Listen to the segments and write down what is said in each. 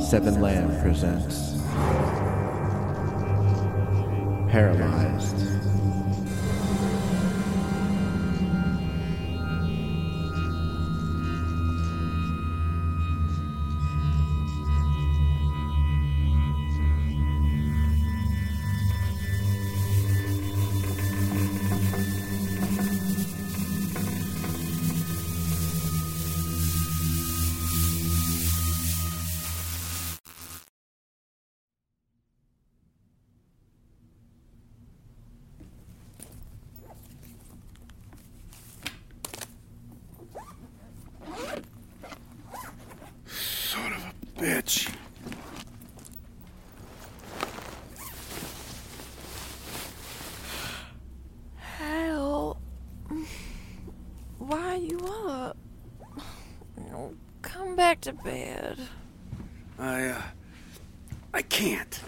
Seven Land presents Paralyzed. Bitch. Hal, why are you up? Come back to bed. I, uh, I can't.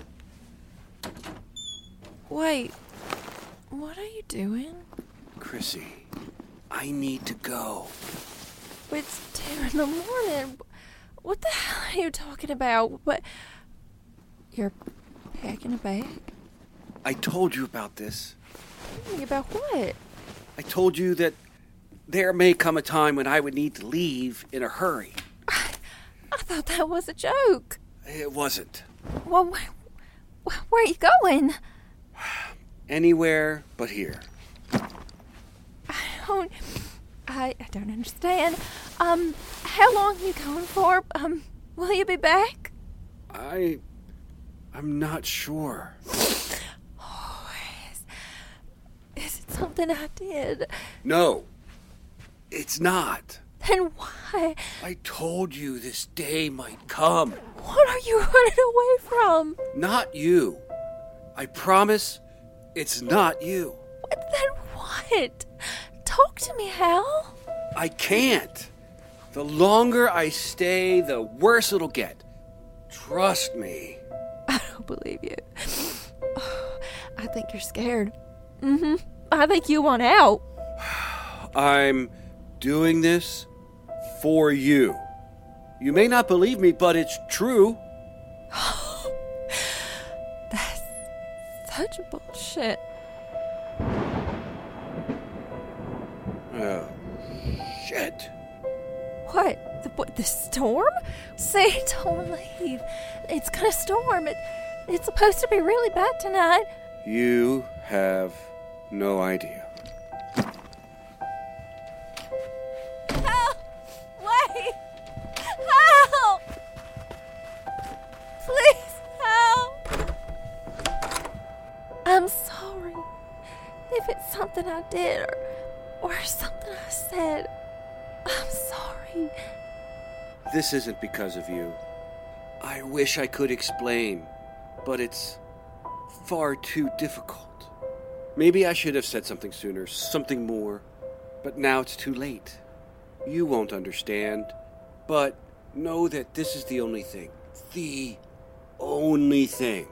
Wait, what are you doing? Chrissy, I need to go. It's two in the morning. What the hell are you talking about? What? You're packing a bag? I told you about this. About what? I told you that there may come a time when I would need to leave in a hurry. I thought that was a joke. It wasn't. Well, where, where are you going? Anywhere but here. I don't. I, I don't understand. Um, how long are you going for? Um, will you be back? I. I'm not sure. Oh, is, is it something I did? No. It's not. Then why? I told you this day might come. What are you running away from? Not you. I promise it's not you. What, then what? Talk to me, Hal. I can't. The longer I stay, the worse it'll get. Trust me. I don't believe you. I think you're scared. Mm-hmm. I think you want out. I'm doing this for you. You may not believe me, but it's true. That's such bullshit. What? The, what, the storm? Say, don't leave. It's gonna storm. It, it's supposed to be really bad tonight. You have no idea. Help! Wait! Help! Please help! I'm sorry if it's something I did or, or something I said. I'm sorry. This isn't because of you. I wish I could explain, but it's far too difficult. Maybe I should have said something sooner, something more, but now it's too late. You won't understand, but know that this is the only thing, the only thing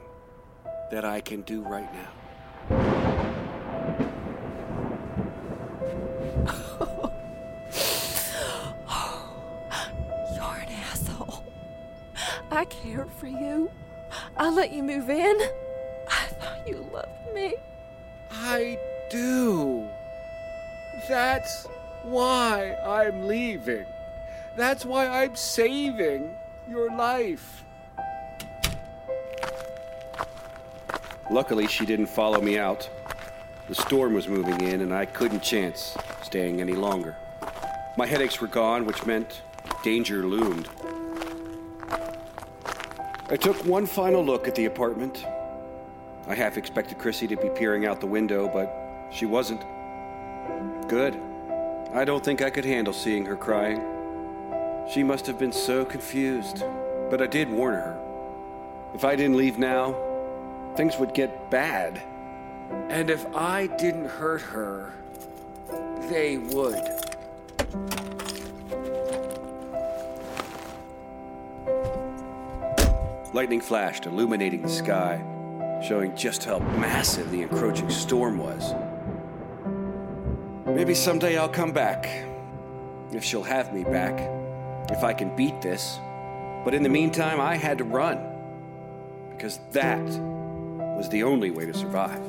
that I can do right now. I cared for you. I'll let you move in. I thought you loved me. I do. That's why I'm leaving. That's why I'm saving your life. Luckily, she didn't follow me out. The storm was moving in, and I couldn't chance staying any longer. My headaches were gone, which meant danger loomed. I took one final look at the apartment. I half expected Chrissy to be peering out the window, but she wasn't. Good. I don't think I could handle seeing her crying. She must have been so confused. But I did warn her. If I didn't leave now, things would get bad. And if I didn't hurt her, they would. Lightning flashed, illuminating the sky, showing just how massive the encroaching storm was. Maybe someday I'll come back. If she'll have me back. If I can beat this. But in the meantime, I had to run. Because that was the only way to survive.